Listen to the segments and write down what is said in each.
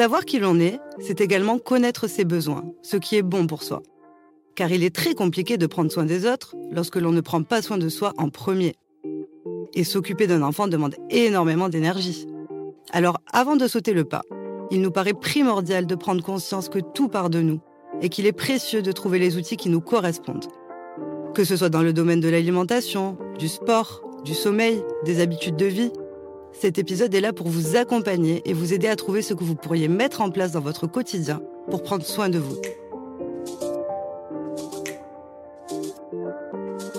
Savoir qui l'on est, c'est également connaître ses besoins, ce qui est bon pour soi. Car il est très compliqué de prendre soin des autres lorsque l'on ne prend pas soin de soi en premier. Et s'occuper d'un enfant demande énormément d'énergie. Alors avant de sauter le pas, il nous paraît primordial de prendre conscience que tout part de nous et qu'il est précieux de trouver les outils qui nous correspondent. Que ce soit dans le domaine de l'alimentation, du sport, du sommeil, des habitudes de vie, cet épisode est là pour vous accompagner et vous aider à trouver ce que vous pourriez mettre en place dans votre quotidien pour prendre soin de vous.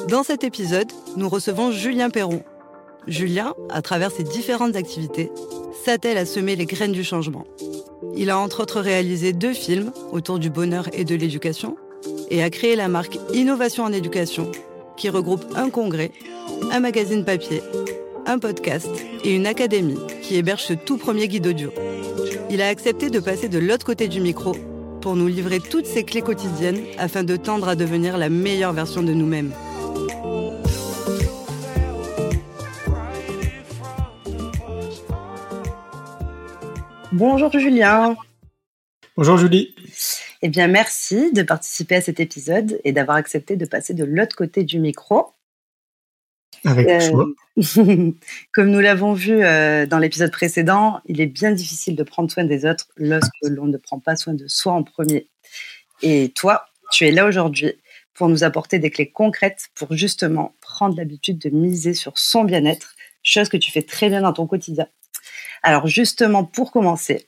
Dans cet épisode, nous recevons Julien Perron. Julien, à travers ses différentes activités, s'attelle à semer les graines du changement. Il a entre autres réalisé deux films autour du bonheur et de l'éducation et a créé la marque Innovation en éducation qui regroupe un congrès, un magazine papier, un podcast et une académie qui héberge ce tout premier guide audio. Il a accepté de passer de l'autre côté du micro pour nous livrer toutes ses clés quotidiennes afin de tendre à devenir la meilleure version de nous-mêmes. Bonjour Julien. Bonjour Julie. Eh bien, merci de participer à cet épisode et d'avoir accepté de passer de l'autre côté du micro. Avec euh, Comme nous l'avons vu euh, dans l'épisode précédent, il est bien difficile de prendre soin des autres lorsque l'on ne prend pas soin de soi en premier. Et toi, tu es là aujourd'hui pour nous apporter des clés concrètes pour justement prendre l'habitude de miser sur son bien-être, chose que tu fais très bien dans ton quotidien. Alors justement, pour commencer,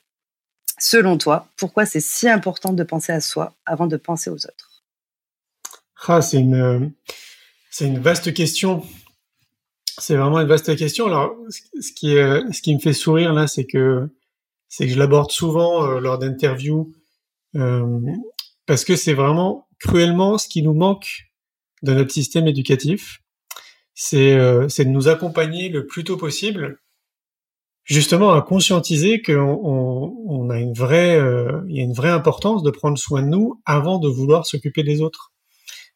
selon toi, pourquoi c'est si important de penser à soi avant de penser aux autres? Ah, c'est une, c'est une vaste question. C'est vraiment une vaste question. Alors, ce qui, me fait sourire là, c'est que je l'aborde souvent euh, lors d'interviews euh, parce que c'est vraiment cruellement ce qui nous manque de notre système éducatif. C'est euh, de nous accompagner le plus tôt possible justement à conscientiser qu'on on, a une vraie, il y a une vraie importance de prendre soin de nous avant de vouloir s'occuper des autres.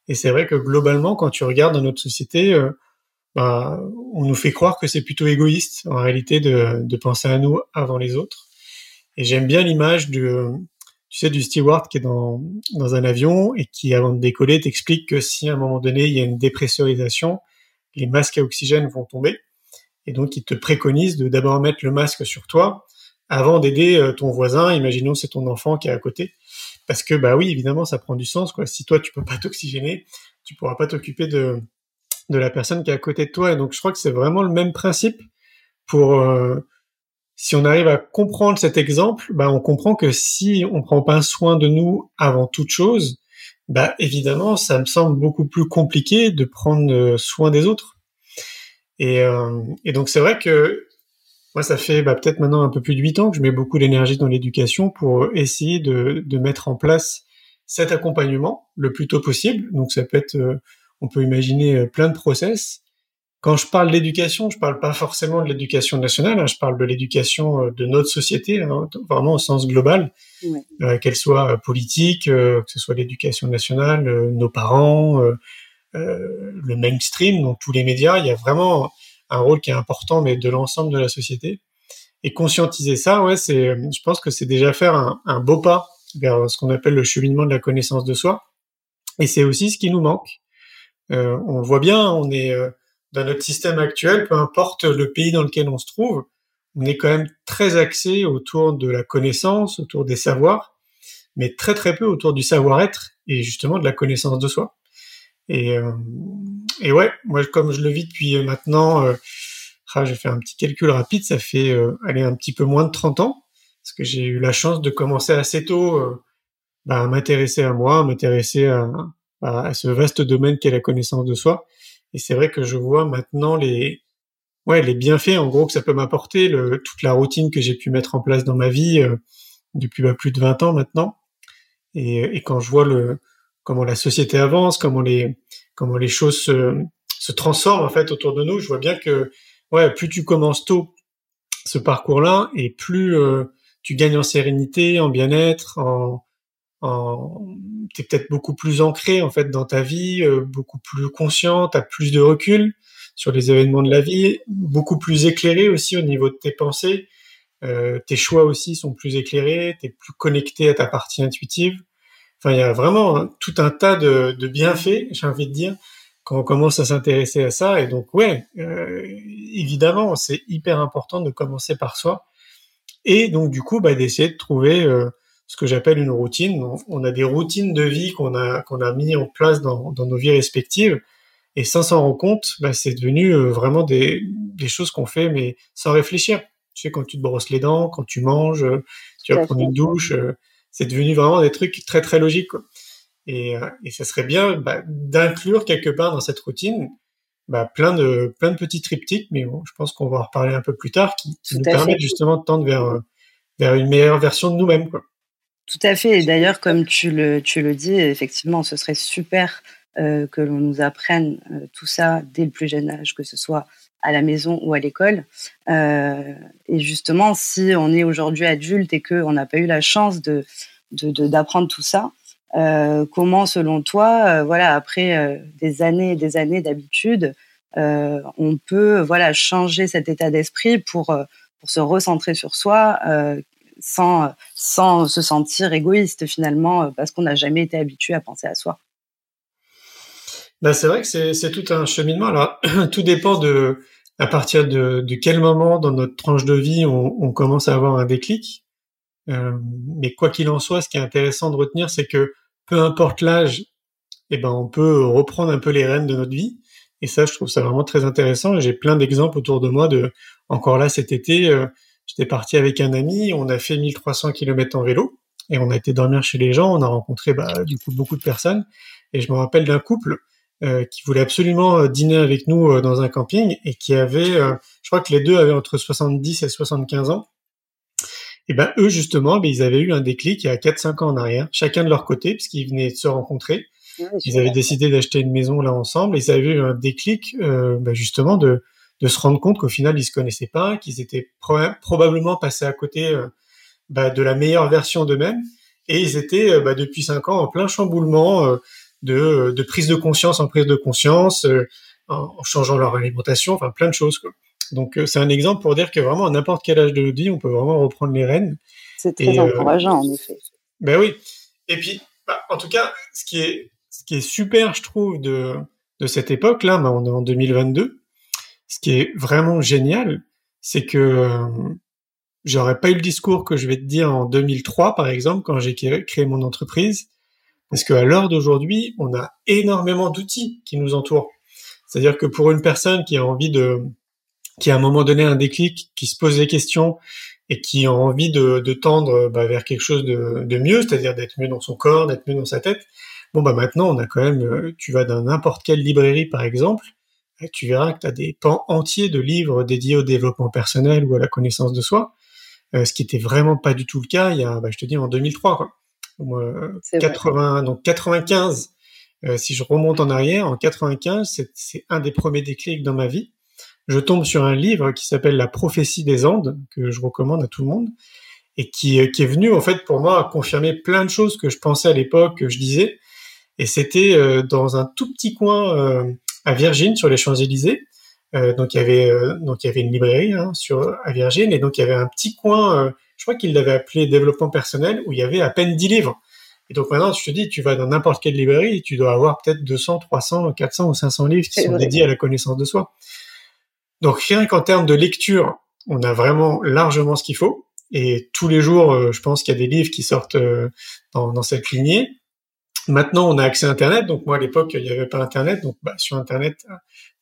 Et c'est vrai que globalement, quand tu regardes dans notre société, bah, on nous fait croire que c'est plutôt égoïste en réalité de, de, penser à nous avant les autres. Et j'aime bien l'image du, tu sais, du steward qui est dans, dans un avion et qui, avant de décoller, t'explique que si à un moment donné il y a une dépressurisation, les masques à oxygène vont tomber et donc, il te préconise de d'abord mettre le masque sur toi avant d'aider euh, ton voisin. Imaginons c'est ton enfant qui est à côté. Parce que, bah oui, évidemment, ça prend du sens, quoi. Si toi, tu peux pas t'oxygéner, tu pourras pas t'occuper de, de la personne qui est à côté de toi. Et donc, je crois que c'est vraiment le même principe pour, euh, si on arrive à comprendre cet exemple, bah, on comprend que si on prend pas soin de nous avant toute chose, bah, évidemment, ça me semble beaucoup plus compliqué de prendre euh, soin des autres. Et, euh, et donc c'est vrai que moi, ça fait bah, peut-être maintenant un peu plus de huit ans que je mets beaucoup d'énergie dans l'éducation pour essayer de, de, mettre en place cet accompagnement le plus tôt possible. Donc ça peut être, euh, on peut imaginer euh, plein de process. Quand je parle d'éducation, je parle pas forcément de l'éducation nationale, hein, je parle de l'éducation de notre société, hein, vraiment au sens global, qu'elle soit politique, que ce soit l'éducation nationale, nos parents, euh, le mainstream, donc tous les médias, il y a vraiment un rôle qui est important, mais de l'ensemble de la société. Et conscientiser ça, ouais, c'est, je pense que c'est déjà faire un, beau pas vers ce qu'on appelle le cheminement de la connaissance de soi. Et c'est aussi ce qui nous manque. Euh, on voit bien, on est euh, dans notre système actuel, peu importe le pays dans lequel on se trouve, on est quand même très axé autour de la connaissance, autour des savoirs, mais très très peu autour du savoir-être et justement de la connaissance de soi. Et, euh, et ouais, moi comme je le vis depuis euh, maintenant, euh, ah, j'ai fait un petit calcul rapide, ça fait euh, aller un petit peu moins de 30 ans, parce que j'ai eu la chance de commencer assez tôt bah, à m'intéresser à moi, à m'intéresser à, à, ce vaste domaine qu'est la connaissance de soi. Et c'est vrai que je vois maintenant les ouais les bienfaits en gros que ça peut m'apporter, toute la routine que j'ai pu mettre en place dans ma vie depuis bah, plus de 20 ans maintenant. Et, et quand je vois le comment la société avance, comment les comment les choses se, se transforment en fait autour de nous. Je vois bien que ouais, plus tu commences tôt ce parcours-là et plus euh, tu gagnes en sérénité, en bien-être, en, en t'es peut-être beaucoup plus ancré en fait dans ta vie, euh, beaucoup plus conscient, t'as plus de recul sur les événements de la vie, beaucoup plus éclairé aussi au niveau de tes pensées, euh, tes choix aussi sont plus éclairés, tu es plus connecté à ta partie intuitive. Enfin, il y a vraiment tout un tas de, de bienfaits, j'ai envie de dire, quand on commence à s'intéresser à ça. Et donc, ouais, euh, évidemment, c'est hyper important de commencer par soi. Et donc, du coup, bah, d'essayer de trouver euh, ce que j'appelle une routine. On, a des routines de vie qu'on a, qu'on a mis en place dans, dans nos vies respectives. Et sans s'en rendre compte, bah, c'est devenu euh, vraiment des, des choses qu'on fait, mais sans réfléchir. Tu sais, quand tu te brosses les dents, quand tu manges, tu vas prendre une douche, c'est devenu vraiment des trucs très très logiques. Quoi. Et, euh, et ça serait bien bah, d'inclure quelque part dans cette routine bah, plein de plein de petits triptyques, mais bon, je pense qu'on va en reparler un peu plus tard, qui, nous permettent justement de tendre vers euh, vers une meilleure version de nous-mêmes. Quoi. Tout à fait. Et d'ailleurs, comme tu le tu le dis, effectivement, ce serait super euh, que l'on nous apprenne euh, tout ça dès le plus jeune âge, que ce soit à la maison ou à l'école. Euh, et justement, si on est aujourd'hui adulte et qu'on n'a pas eu la chance de, d'apprendre tout ça, euh, comment, selon toi, euh, voilà, après des années et des années d'habitude, on peut voilà changer cet état d'esprit pour pour se recentrer sur soi sans sans se sentir égoïste finalement parce qu'on n'a jamais été habitué à penser à soi. Ben c'est vrai que c'est tout un cheminement. Alors, tout dépend de à partir de, de quel moment dans notre tranche de vie on, on commence à avoir un déclic. Euh, mais quoi qu'il en soit, ce qui est intéressant de retenir, c'est que peu importe l'âge, eh ben on peut reprendre un peu les rênes de notre vie. Et ça, je trouve ça vraiment très intéressant. J'ai plein d'exemples autour de moi. De encore là cet été, euh, j'étais parti avec un ami, on a fait 1300 km en vélo et on a été dormir chez les gens. On a rencontré bah, du coup beaucoup de personnes. Et je me rappelle d'un couple euh, qui voulait absolument euh, dîner avec nous euh, dans un camping et qui avait, je crois que les deux avaient entre 70 et 75 ans. Et ben eux justement, ben, ils avaient eu un déclic il y a 4-5 ans en arrière, chacun de leur côté, puisqu'ils venaient de se rencontrer. ils avaient décidé d'acheter une maison là ensemble et ils avaient eu un déclic ben, justement de, de se rendre compte qu'au final ils se connaissaient pas, qu'ils étaient probablement passés à côté ben, de la meilleure version d'eux-mêmes et ils étaient ben, depuis 5 ans en plein chamboulement de, de prise de conscience en prise de conscience, euh, en, changeant leur alimentation, enfin plein de choses. Quoi. Donc euh, c'est un exemple pour dire que vraiment à n'importe quel âge de notre vie, on peut vraiment reprendre les rênes. C'est très euh, encourageant en effet. Ben oui. Et puis, bah, en tout cas, ce qui est ce qui est super, je trouve, de de cette époque-là, bah, on est en 2022. Ce qui est vraiment génial, c'est que j'aurais pas eu le discours que je vais te dire en 2003, par exemple, quand j'ai créé mon entreprise. Parce qu'à l'heure d'aujourd'hui, on a énormément d'outils qui nous entourent. C'est-à-dire que pour une personne qui a envie de, qui à un moment donné un déclic, qui se pose des questions et qui a envie de, de tendre bah, vers quelque chose de, de mieux, c'est-à-dire d'être mieux dans son corps, d'être mieux dans sa tête, bon bah maintenant on a quand même, euh, tu vas dans n'importe quelle librairie par exemple, tu verras que tu as des pans entiers de livres dédiés au développement personnel ou à la connaissance de soi, euh, ce qui était vraiment pas du tout le cas il y a, bah, je te dis, en 2003. Quoi. 80, donc 95, euh, si je remonte en arrière, en 95, c'est un des premiers déclics dans ma vie. Je tombe sur un livre qui s'appelle La prophétie des Andes, que je recommande à tout le monde, et qui, euh, qui est venu en fait pour moi confirmer plein de choses que je pensais à l'époque, que je disais. Et c'était euh, dans un tout petit coin à Virgin, sur les Champs-Élysées. donc il y avait donc il y avait une librairie hein, sur à Virgin, et donc il y avait un petit coin je crois qu'il l'avait appelé développement personnel, où il y avait à peine 10 livres. Et donc maintenant, je te dis, tu vas dans n'importe quelle librairie, tu dois avoir peut-être 200, 300, 400 ou 500 livres qui sont dédiés à la connaissance de soi. Donc rien qu'en termes de lecture, on a vraiment largement ce qu'il faut. Et tous les jours, euh, je pense qu'il y a des livres qui sortent euh, dans, dans, cette lignée. Maintenant, on a accès à Internet. Donc moi, à l'époque, il n'y avait pas Internet. Donc bah, sur Internet,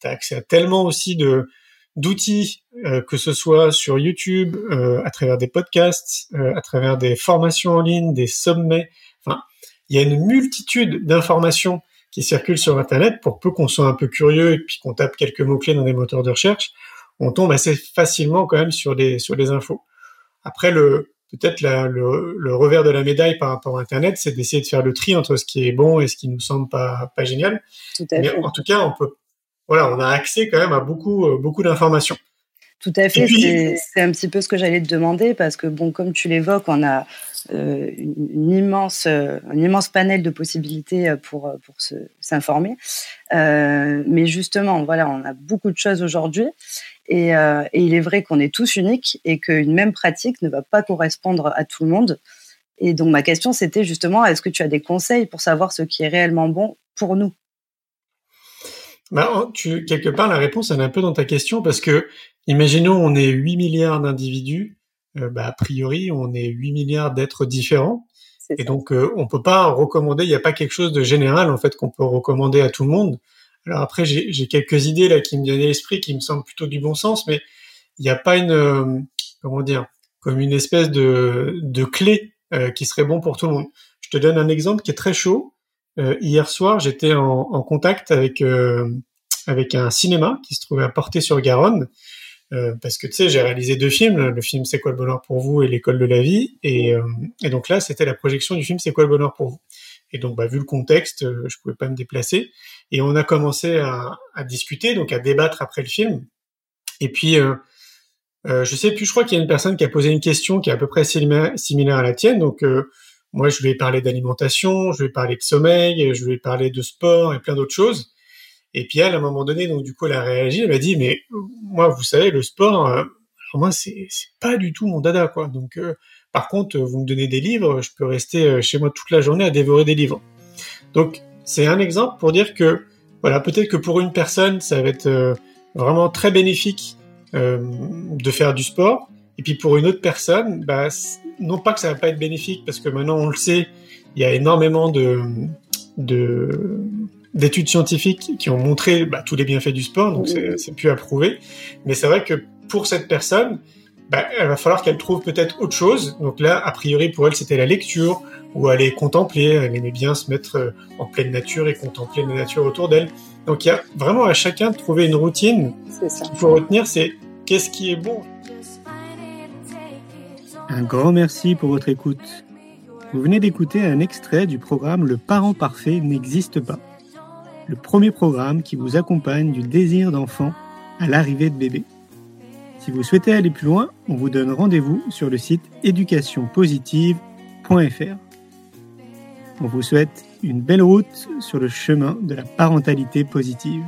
tu as accès à tellement aussi de, d'outils, euh, que ce soit sur YouTube, euh, à travers des podcasts, euh, à travers des formations en ligne, des sommets. Enfin, il y a une multitude d'informations qui circulent sur Internet. Pour peu qu'on soit un peu curieux et puis qu'on tape quelques mots clés dans des moteurs de recherche, on tombe assez facilement quand même sur des sur des infos. Après, le peut-être le, le, revers de la médaille par rapport à Internet, c'est d'essayer de faire le tri entre ce qui est bon et ce qui nous semble pas pas génial. Mais en tout cas, on peut voilà, on a accès quand même à beaucoup, euh, beaucoup d'informations. Tout à fait, c'est un petit peu ce que j'allais te demander parce que, bon, comme tu l'évoques, on a euh, une, immense, euh, un immense panel de possibilités euh, pour, pour s'informer. mais justement, voilà, on a beaucoup de choses aujourd'hui et, et, il est vrai qu'on est tous uniques et qu'une même pratique ne va pas correspondre à tout le monde. Et donc, ma question, c'était justement, est-ce que tu as des conseils pour savoir ce qui est réellement bon pour nous? Bah, tu, quelque part, la réponse, elle est un peu dans ta question parce que, imaginons, on est 8 milliards d'individus, euh, bah, a priori, on est 8 milliards d'êtres différents. Et donc, euh, on peut pas recommander, il n'y a pas quelque chose de général, en fait, qu'on peut recommander à tout le monde. Alors après, j'ai quelques idées là qui me viennent à l'esprit, qui me semblent plutôt du bon sens, mais il n'y a pas une, euh, comment dire, comme une espèce de, de clé euh, qui serait bon pour tout le monde. Je te donne un exemple qui est très chaud. Euh, hier soir, j'étais en, en, contact avec euh, avec un cinéma qui se trouvait à Portée-sur-Garonne, euh, parce que tu sais, j'ai réalisé deux films, le film C'est quoi le bonheur pour vous et l'école de la vie, et, euh, et donc là, c'était la projection du film C'est quoi le bonheur pour vous. Et donc, bah, vu le contexte, je pouvais pas me déplacer, et on a commencé à, à discuter, donc à débattre après le film, et puis euh, je sais plus, je crois qu'il y a une personne qui a posé une question qui est à peu près similaire à la tienne, donc moi, je ai parlé d'alimentation, je ai parlé de sommeil, je ai parlé de sport et plein d'autres choses. Et puis elle, à un moment donné, donc du coup, elle a réagi, elle m'a dit, mais moi, vous savez, le sport, euh, moi, c'est pas du tout mon dada, quoi. Donc, euh, par contre, vous me donnez des livres, je peux rester euh, chez moi toute la journée à dévorer des livres. Donc, c'est un exemple pour dire que, voilà, peut-être que pour une personne, ça va être vraiment très bénéfique de faire du sport, et puis pour une autre personne, bah, non pas que ça va pas être bénéfique, parce que maintenant on le sait, il y a énormément de d'études scientifiques qui ont montré bah, tous les bienfaits du sport, donc c'est plus à prouver. Mais c'est vrai que pour cette personne, bah, elle va falloir qu'elle trouve peut-être autre chose. Donc là, a priori pour elle, c'était la lecture, ou aller contempler. Elle aimait bien se mettre euh, en pleine nature et contempler la nature autour d'elle. Donc il y a vraiment à chacun de trouver une routine. Ce qu'il faut retenir, c'est qu'est-ce qui est bon. Un grand merci pour votre écoute. Vous venez d'écouter un extrait du programme Le parent parfait n'existe pas. Le premier programme qui vous accompagne du désir d'enfant à l'arrivée de bébé. Si vous souhaitez aller plus loin, on vous donne rendez-vous sur le site éducationpositive.fr. On vous souhaite une belle route sur le chemin de la parentalité positive.